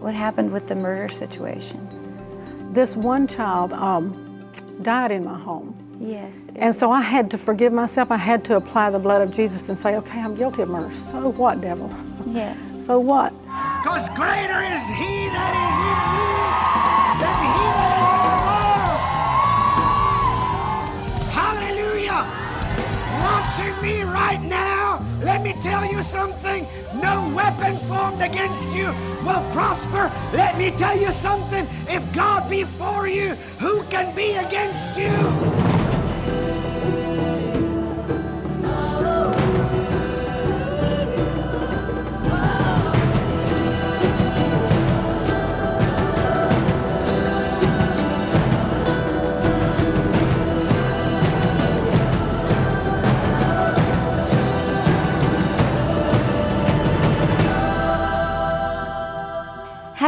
what happened with the murder situation? This one child um, died in my home. Yes. And so I had to forgive myself. I had to apply the blood of Jesus and say, okay, I'm guilty of murder. So what, devil? Yes. So what? Because greater is he that is in you something. No weapon formed against you will prosper. Let me tell you something. If God be for you, who can be against you?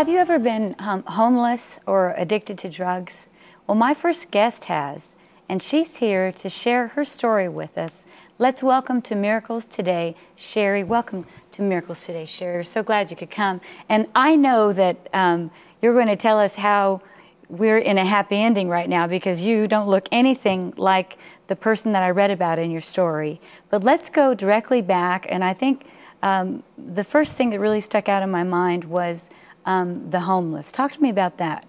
Have you ever been um, homeless or addicted to drugs? Well, my first guest has, and she's here to share her story with us. Let's welcome to Miracles Today, Sherry. Welcome to Miracles Today, Sherry. So glad you could come. And I know that um, you're going to tell us how we're in a happy ending right now because you don't look anything like the person that I read about in your story. But let's go directly back, and I think um, the first thing that really stuck out in my mind was um, the homeless. Talk to me about that.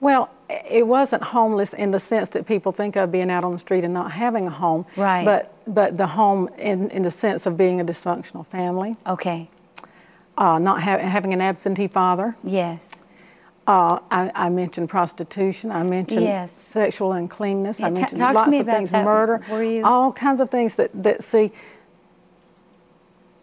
Well, it wasn't homeless in the sense that people think of being out on the street and not having a home. Right. But but the home in, in the sense of being a dysfunctional family, Okay. uh, not ha- having an absentee father. Yes. Uh, I, I mentioned prostitution. I mentioned Yes. sexual uncleanness. Yeah, I mentioned to lots me of things, that. murder, Were you- all kinds of things that, that see.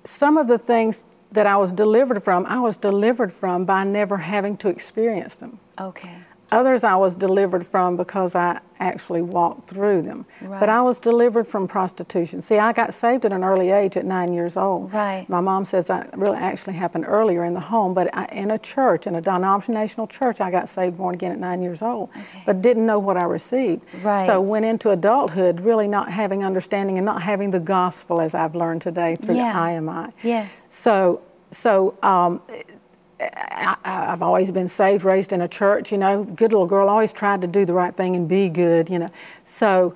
Some of the things that I was delivered from, I was delivered from by never having to experience them. Okay. Others I was delivered from because I actually walked through them. Right. But I was delivered from prostitution. See, I got saved at an early age at nine years old. Right. My mom says that really actually happened earlier in the home, but I, in a church, in a denominational church, I got saved born again at nine years old, but didn't know what I received. Right. So went into adulthood really not having understanding and not having the gospel as I've learned today through Yeah. the IMI. Yes. So, so um, I, I've always been saved, raised in a church. You know, good little girl, always tried to do the right thing and be good. You know, so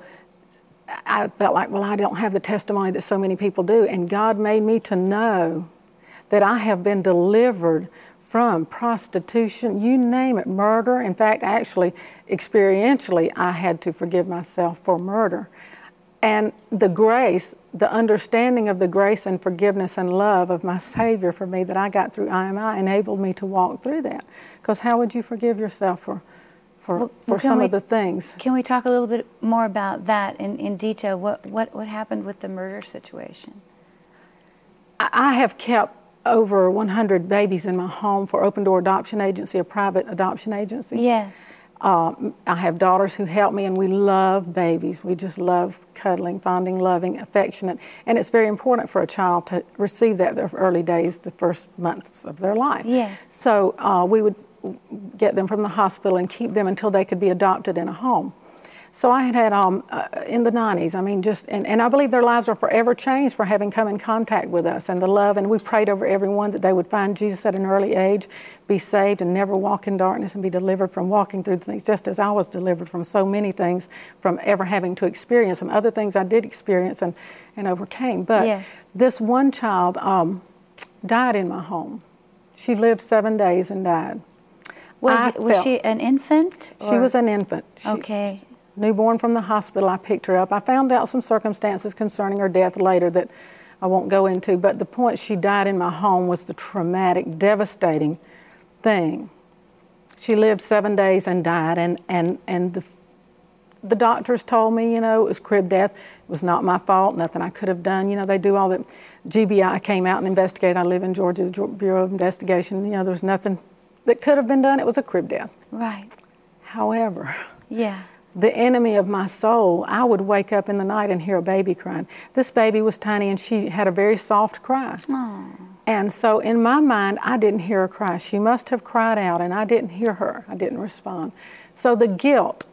I felt like, well, I don't have the testimony that so many people do, and God made me to know that I have been delivered from prostitution, you name it, murder. In fact, actually, experientially, I had to forgive myself for murder. And the grace, the understanding of the grace and forgiveness and love of my Savior for me that I got through IMI enabled me to walk through that. Because how would you forgive yourself for, for, Well, for some we- of the things? Can we talk a little bit more about that in, in detail? What, what, what happened with the murder situation? I I have kept over 100 babies in my home for Open Door Adoption Agency, a private adoption agency. Yes. Um, I have daughters who help me, and we love babies. We just love cuddling, finding, loving, affectionate. And it's very important for a child to receive that their early days, the first months of their life. Yes. So uh, we would get them from the hospital and keep them until they could be adopted in a home. So I had had um, uh, in the 90s, I mean, just, and, and I believe their lives are forever changed for having come in contact with us and the love. And we prayed over everyone that they would find Jesus at an early age, be saved, and never walk in darkness and be delivered from walking through things, just as I was delivered from so many things from ever having to experience them. Other things I did experience and, and overcame. But Yes. this one child um, died in my home. She lived seven days and died. Was, I was felt- she an infant? She was an infant. She- Okay. Newborn from the hospital. I picked her up. I found out some circumstances concerning her death later that I won't go into, but the point she died in my home was the traumatic, devastating thing. She lived seven days and died, and, and, and the, the doctors told me, you know, it was crib death. It was not my fault, nothing I could have done. You know, they do all that. GBI came out and investigated. I live in Georgia, the Bureau of Investigation. You know, there was nothing that could have been done. It was a crib death. Right. However, Yeah. The enemy of my soul, I would wake up in the night and hear a baby crying. This baby was tiny and she had a very soft cry. And so in my mind, I didn't hear her cry. She must have cried out and I didn't hear her. I didn't respond. So the guilt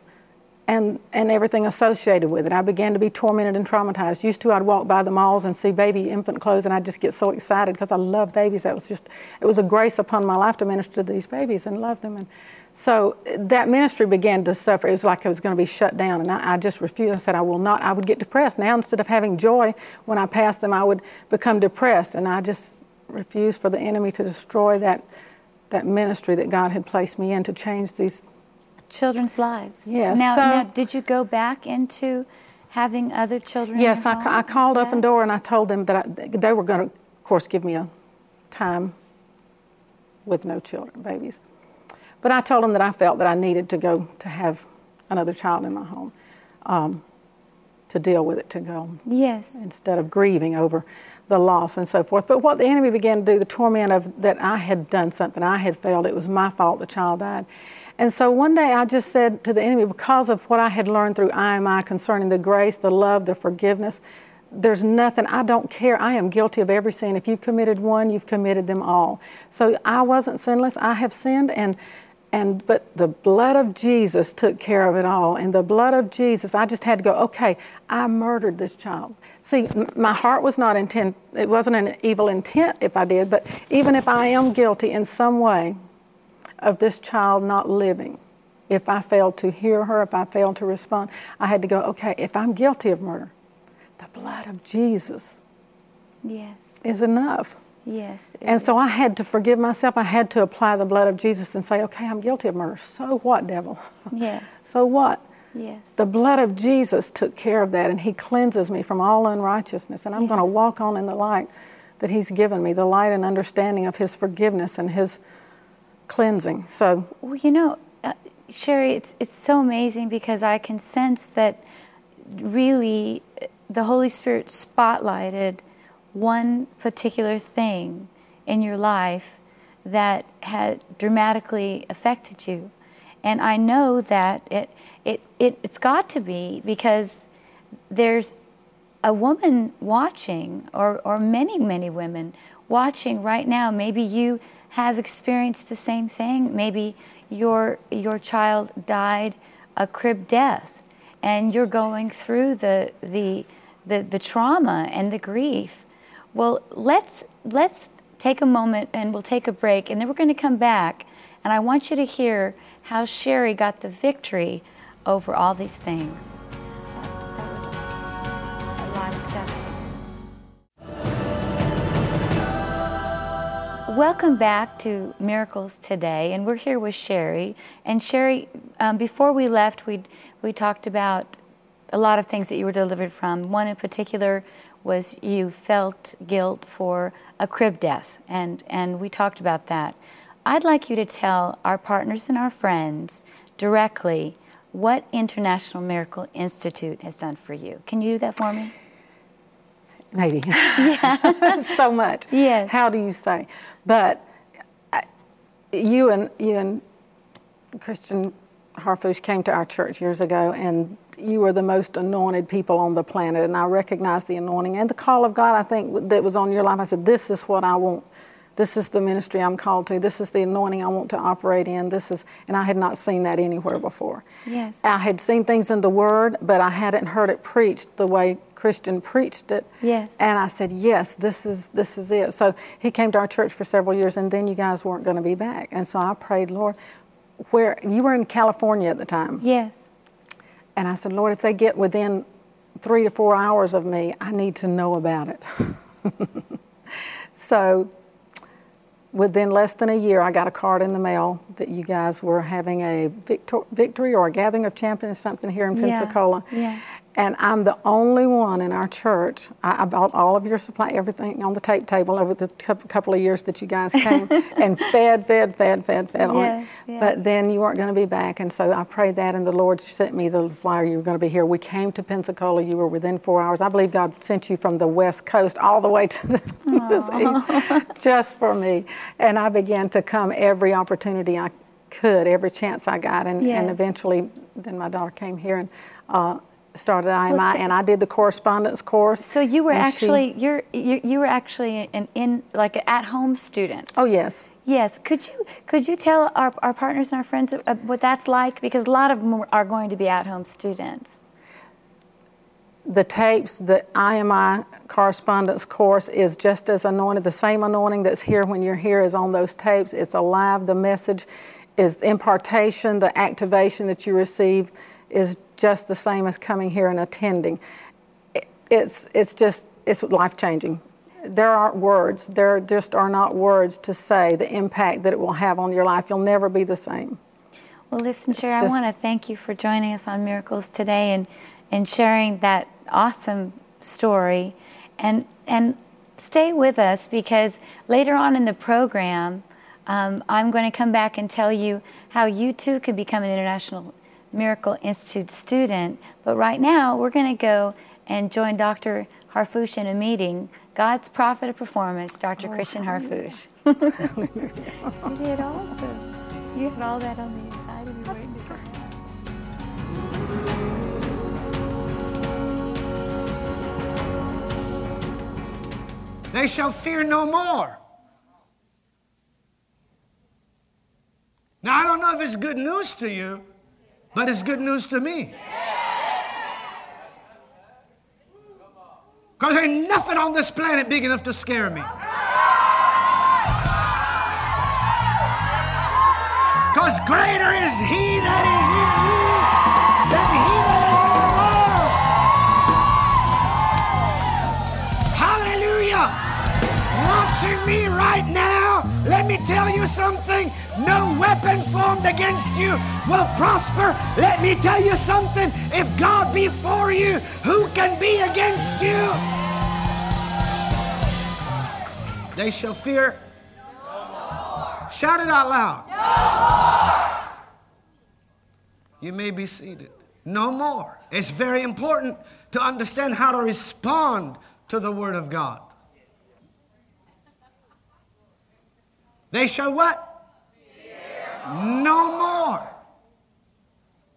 and, and everything associated with it. I began to be tormented and traumatized. Used to, I'd walk by the malls and see baby infant clothes, and I'd just get so excited because I love babies. That was just, it was a grace upon my life to minister to these babies and love them. And so that ministry began to suffer. It was like it was going to be shut down, and I, I just refused. I said, I will not. I would get depressed. Now, instead of having joy when I passed them, I would become depressed, and I just refused for the enemy to destroy that, that ministry that God had placed me in to change these children's lives. Yes. Now, so, now, did you go back into having other children? Yes, I, I called up and door and I told them that I, they were going to, of course, give me a time with no children, babies. But I told them that I felt that I needed to go to have another child in my home um, to deal with it, to go. Yes. Instead of grieving over the loss and so forth. But what the enemy began to do, the torment of that I had done something, I had failed, it was my fault the child died. And so one day I just said to the enemy, because of what I had learned through IMI concerning the grace, the love, the forgiveness, there's nothing, I don't care. I am guilty of every sin. If you've committed one, you've committed them all. So I wasn't sinless. I have sinned and and but the blood of Jesus took care of it all. And the blood of Jesus, I just had to go, okay, I murdered this child. See, m- my heart was not intent, it wasn't an evil intent if I did, but even if I am guilty in some way, of this child not living. If I failed to hear her, if I failed to respond, I had to go, okay, if I'm guilty of murder, the blood of Jesus yes. is enough. Yes. And so I had to forgive myself. I had to apply the blood of Jesus and say, okay, I'm guilty of murder. So what, devil? Yes. so what? Yes. The blood of Jesus took care of that, and He cleanses me from all unrighteousness. And I'm yes. going to walk on in the light that He's given me, the light and understanding of His forgiveness and His cleansing. So, well, you know, uh, Sherry, it's it's so amazing because I can sense that really the Holy Spirit spotlighted one particular thing in your life that had dramatically affected you. And I know that it, it, it, it's got to be because there's a woman watching, or, or many, many women watching right now. Maybe you have experienced the same thing. Maybe your your child died a crib death, and you're going through the the the, the trauma and the grief. Well, let's let's take a moment and we'll take a break, and then we're going to come back, and I want you to hear how Sherry got the victory over all these things. Welcome back to Miracles Today, and we're here with Sherry. And Sherry, um, before we left, we we talked about a lot of things that you were delivered from. One in particular was you felt guilt for a crib death, and and we talked about that. I'd like you to tell our partners and our friends directly what International Miracle Institute has done for you. Can you do that for me? maybe. Yeah. so much. Yes. How do you say? But I, you and you and Christian Harfouche came to our church years ago, and you were the most anointed people on the planet. And I recognized the anointing and the call of God. I think that was on your life. I said, "This is what I want." This is the ministry I'm called to. This is the anointing I want to operate in. This is, and I had not seen that anywhere before. Yes. I had seen things in the Word, but I hadn't heard it preached the way Christian preached it. Yes. And I said, yes, this is this is it. So he came to our church for several years, and then you guys weren't going to be back. And so I prayed, Lord, where you were in California at the time. Yes. And I said, Lord, if they get within three to four hours of me, I need to know about it. so within less than a year, I got a card in the mail that you guys were having a victor- victory or a gathering of champions, something here in Pensacola. Yeah. yeah. And I'm the only one in our church. I, I, bought all of your supply, everything on the tape table over the couple of years that you guys came and fed, fed, fed, fed, fed yes, on it. Yes. But then you weren't going to be back. And so I prayed that, and the Lord sent me the flyer you were going to be here. We came to Pensacola. You were within four hours. I believe God sent you from the West Coast all the way to the, east just for me. And I began to come every opportunity I could, every chance I got. And, yes. and eventually, then my daughter came here and uh, started IMI, well, and I did the correspondence course. So you were actually she, you're you, you were actually an in like an at home student. Oh yes. Yes. Could you could you tell our, our partners and our friends what that's like? Because a lot of them are going to be at home students. The tapes, the IMI correspondence course is just as anointed. The same anointing that's here when you're here is on those tapes. It's alive. The message is impartation. The activation that you receive is just the same as coming here and attending. It's it's just it's life changing there aren't words. There just are not words to say the impact that it will have on your life. You'll never be the same. Well, listen, just, I want to thank you for joining us on Miracles today and, and sharing that awesome story. And, and stay with us because later on in the program, um, I'm going to come back and tell you how you too can become an International Miracle Institute student. But right now, we're going to go and join Dr. Harfouche in a meeting God's Prophet of Performance, Dr. Oh, Christian Harfouche. you did awesome. You had all that on the inside of you waiting to come They shall fear no more. Now, I don't know if it's good news to you, but it's good news to me. Because there ain't nothing on this planet big enough to scare me. Because greater is He that is in you than He that is in the world. Hallelujah. Watching me right now, me tell you something. No weapon formed against you will prosper. Let me tell you something. If God be for you, who can be against you? They shall fear. No Shout it out loud. No you may be seated. No more. It's very important to understand how to respond to the Word of God. They shall what? No more.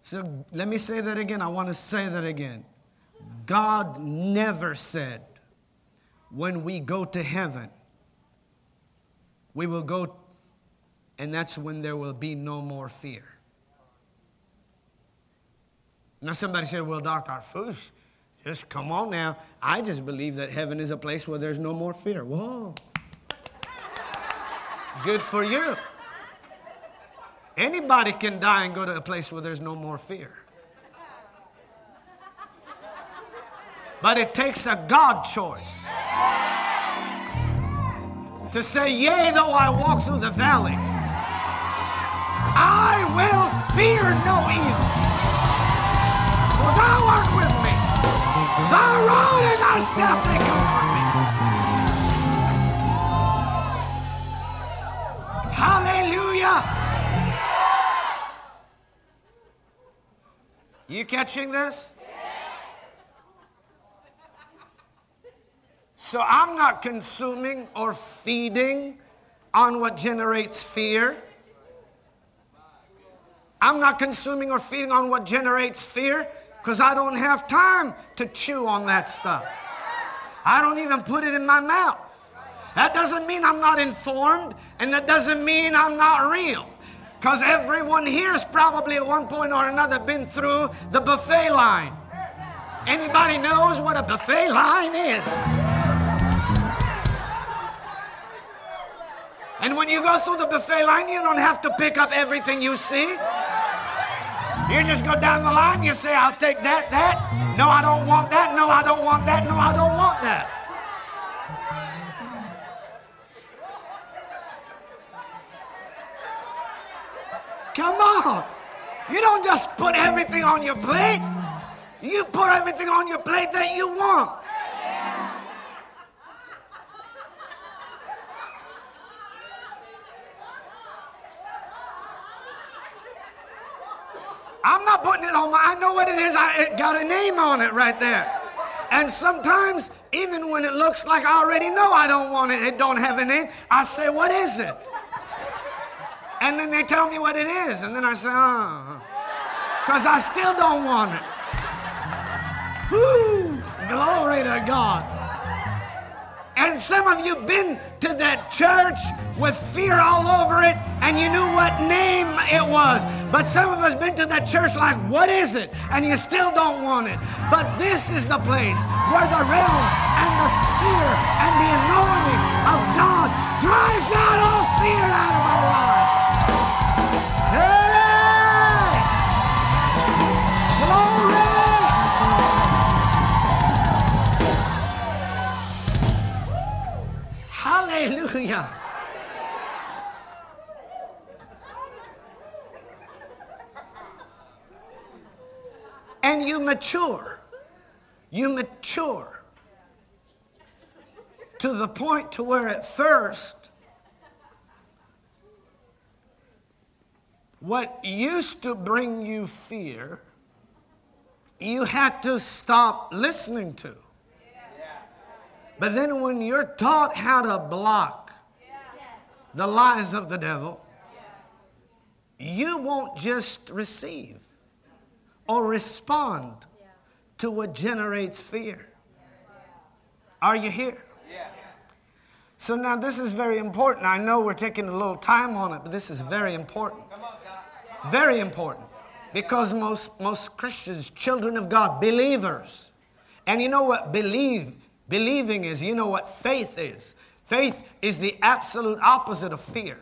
So let me say that again. I want to say that again. God never said, when we go to heaven, we will go, and that's when there will be no more fear. Now, somebody said, Well, Dr. Harfouche, just come on now. I just believe that heaven is a place where there's no more fear. Whoa. Good for you. Anybody can die and go to a place where there's no more fear. But it takes a God choice to say, Yea, though I walk through the valley, I will fear no evil. For thou art with me. Thy rod and thy staff, they comfort me. Hallelujah. You catching this? So I'm not consuming or feeding on what generates fear. I'm not consuming or feeding on what generates fear because I don't have time to chew on that stuff. I don't even put it in my mouth. That doesn't mean I'm not informed, and that doesn't mean I'm not real. Because everyone here has probably at one point or another been through the buffet line. Anybody knows what a buffet line is? And when you go through the buffet line, you don't have to pick up everything you see. You just go down the line, you say, I'll take that, that. No, I don't want that. No, I don't want that. No, I don't want that. Come on. You don't just put everything on your plate. You put everything on your plate that you want. I'm not putting it on my, I know what it is. I it got a name on it right there. And sometimes, even when it looks like I already know I don't want it, it don't have a name, I say, what is it? And then they tell me what it is. And then I say, uh-huh. oh. Because I still don't want it. Woo! Glory to God. And some of you been to that church with fear all over it and you knew what name it was. But some of us been to that church like, what is it? And you still don't want it. But this is the place where the realm and the sphere and the anointing of God drives out mature. You mature to the point to where at first what used to bring you fear you had to stop listening to. But then when you're taught how to block the lies of the devil, you won't just receive or respond to what generates fear. Are you here? So now this is very important. I know we're taking a little time on it, but this is very important. Very important. Because most, most Christians, children of God, believers, and you know what believe believing is, you know what faith is. Faith is the absolute opposite of fear.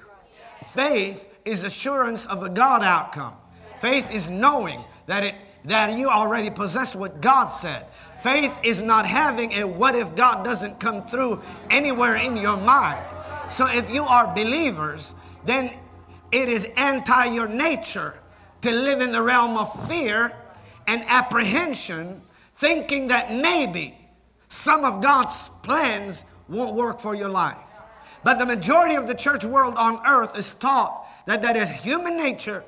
Faith is assurance of a God outcome. Faith is knowing that it that you already possess what God said. Faith is not having a what if God doesn't come through anywhere in your mind. So if you are believers, then it is anti your nature to live in the realm of fear and apprehension, thinking that maybe some of God's plans won't work for your life. But the majority of the church world on earth is taught that that is human nature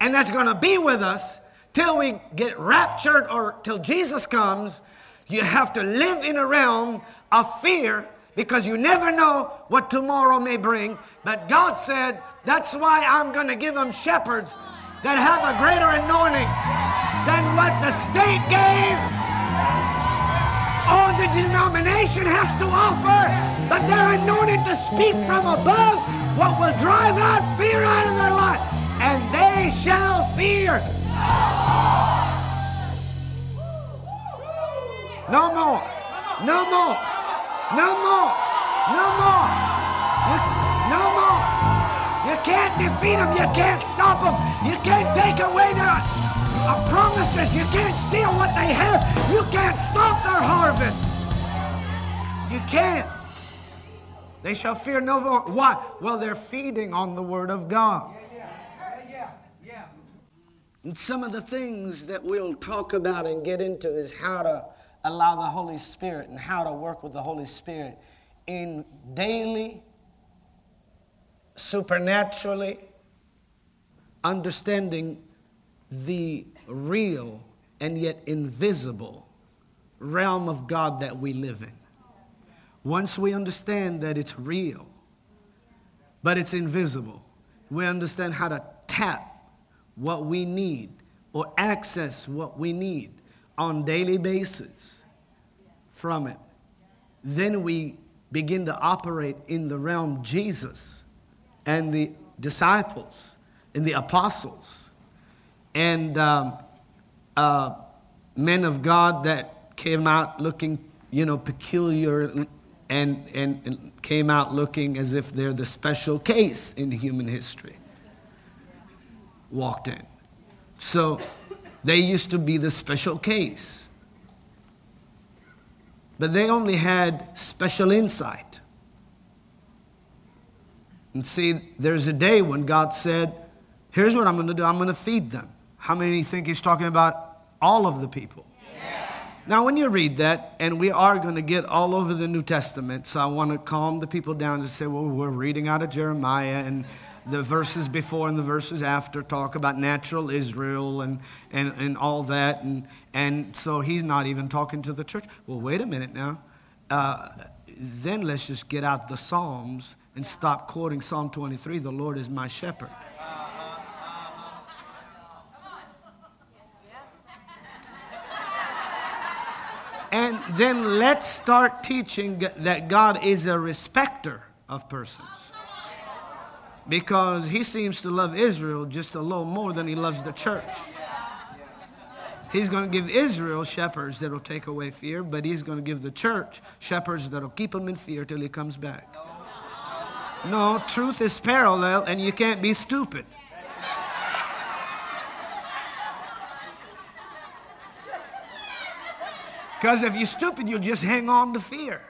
and that's going to be with us till we get raptured or till Jesus comes. You have to live in a realm of fear because you never know what tomorrow may bring. But God said, That's why I'm going to give them shepherds that have a greater anointing than what the state gave or the denomination has to offer, but they're anointed to speak from above what will drive out fear out of their life, and they shall fear. No more. No more. No more. No more. No more. You can't defeat them. You can't stop them. You can't take away their uh, promises. You can't steal what they have. You can't stop their harvest. You can't. They shall fear no more. Why? Well, they're feeding on the Word of God. And some of the things that we'll talk about and get into is how to allow the Holy Spirit and how to work with the Holy Spirit in daily, supernaturally understanding the real and yet invisible realm of God that we live in. Once we understand that it's real, but it's invisible, we understand how to tap what we need or access what we need on daily basis from it. Then we begin to operate in the realm jesus and the disciples and the apostles and um, uh, men of god that came out looking you know peculiar and, and, and came out looking as if they're the special case in human history walked in. So they used to be the special case. But they only had special insight. And see, there's a day when God said, Here's what I'm going to do I'm going to feed them. How many think He's talking about all of the people? Yes. Now, when you read that, and we are going to get all over the New Testament, so I want to calm the people down and say, Well, we're reading out of Jeremiah and the verses before and the verses after talk about natural Israel and, and, and all that. And, and so he's not even talking to the church. Well, wait a minute now. Uh, then let's just get out the Psalms and stop quoting Psalm 23 The Lord is my shepherd. And then let's start teaching that God is a respecter of persons. Because he seems to love Israel just a little more than he loves the church. He's going to give Israel shepherds that will take away fear, but he's going to give the church shepherds that will keep them in fear till he comes back. No, truth is parallel, and you can't be stupid. Because if you're stupid, you'll just hang on to fear.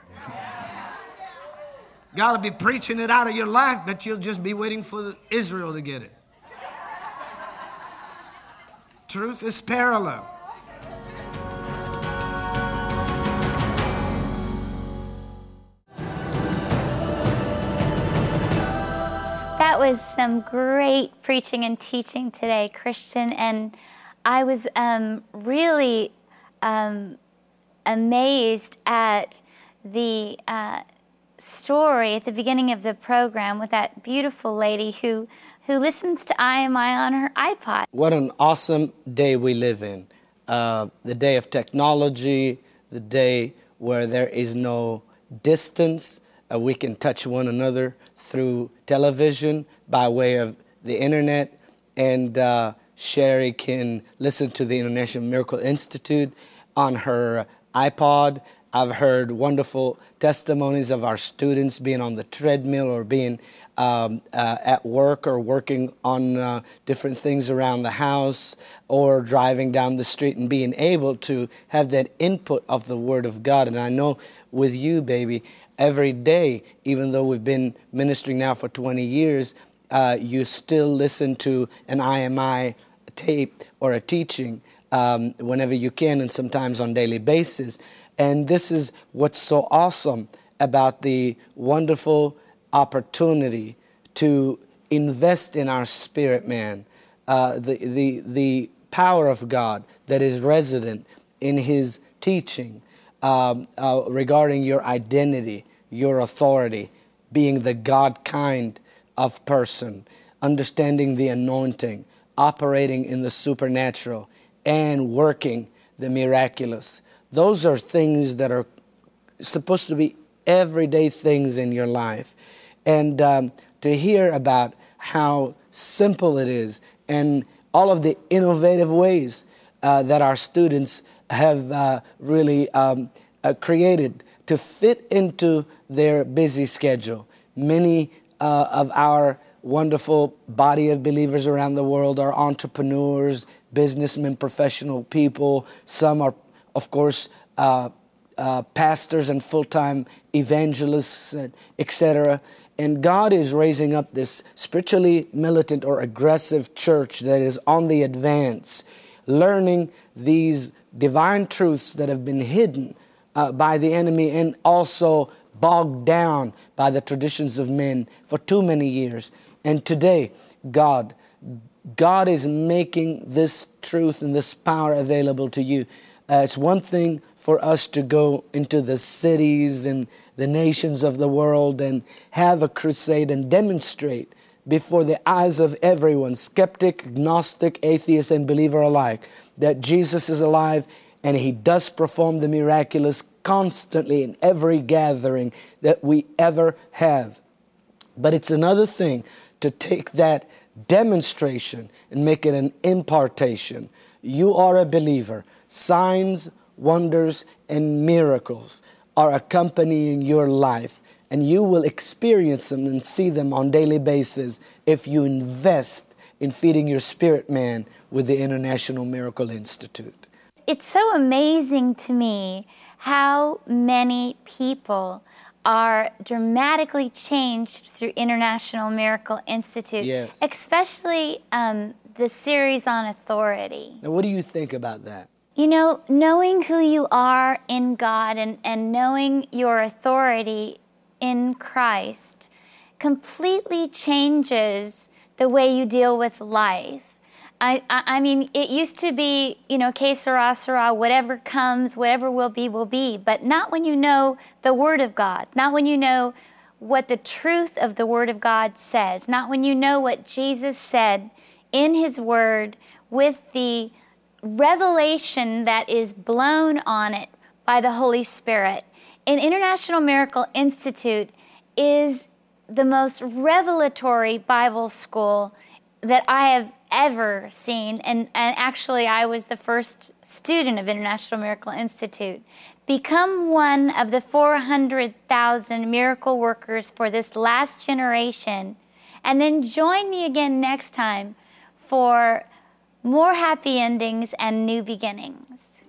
God will be preaching it out of your life, but you'll just be waiting for Israel to get it. Truth is parallel. That was some great preaching and teaching today, Christian. And I was um, really um, amazed at the uh, story at the beginning of the program with that beautiful lady who who listens to IMI on her iPod. What an awesome day we live in. Uh, the day of technology, the day where there is no distance. Uh, we can touch one another through television by way of the internet. And uh, Sherry can listen to the International Miracle Institute on her iPod. I've heard wonderful testimonies of our students being on the treadmill or being um, uh, at work or working on uh, different things around the house or driving down the street and being able to have that input of the Word of God. And I know with you, baby, every day, even though we've been ministering now for 20 years, uh, you still listen to an IMI tape or a teaching um, whenever you can and sometimes on daily basis. And this is what's so awesome about the wonderful opportunity to invest in our spirit man, uh, the, the, the power of God that is resident in his teaching um, uh, regarding your identity, your authority, being the God kind of person, understanding the anointing, operating in the supernatural, and working the miraculous. Those are things that are supposed to be everyday things in your life. And um, to hear about how simple it is and all of the innovative ways uh, that our students have uh, really um, uh, created to fit into their busy schedule. Many uh, of our wonderful body of believers around the world are entrepreneurs, businessmen, professional people. Some are, of course, uh, uh, pastors and full-time evangelists, etc. And God is raising up this spiritually militant or aggressive church that is on the advance, learning these divine truths that have been hidden uh, by the enemy and also bogged down by the traditions of men for too many years. And today, God God is making this truth and this power available to you. Uh, it's one thing for us to go into the cities and the nations of the world and have a crusade and demonstrate before the eyes of everyone, skeptic, agnostic, atheist, and believer alike, that Jesus is alive and He does perform the miraculous constantly in every gathering that we ever have. But it's another thing to take that demonstration and make it an impartation. You are a believer. Signs, wonders, and miracles are accompanying your life, and you will experience them and see them on daily basis if you invest in feeding your spirit man with the International Miracle Institute. It's so amazing to me how many people are dramatically changed through International Miracle Institute, yes. especially um, the series on authority. Now, what do you think about that? You know, knowing who you are in God and, and knowing your authority in Christ completely changes the way you deal with life. I, I, mean, it used to be, you know, que sera, sera, whatever comes, whatever will be, will be, but not when you know the Word of God, not when you know what the truth of the Word of God says, not when you know what Jesus said in His Word with the revelation that is blown on it by the Holy Spirit. An International Miracle Institute is the most revelatory Bible school that I have ever seen. And, and actually, I was the first student of International Miracle Institute. Become one of the 400,000 miracle workers for this last generation. And then join me again next time for more happy endings and new beginnings.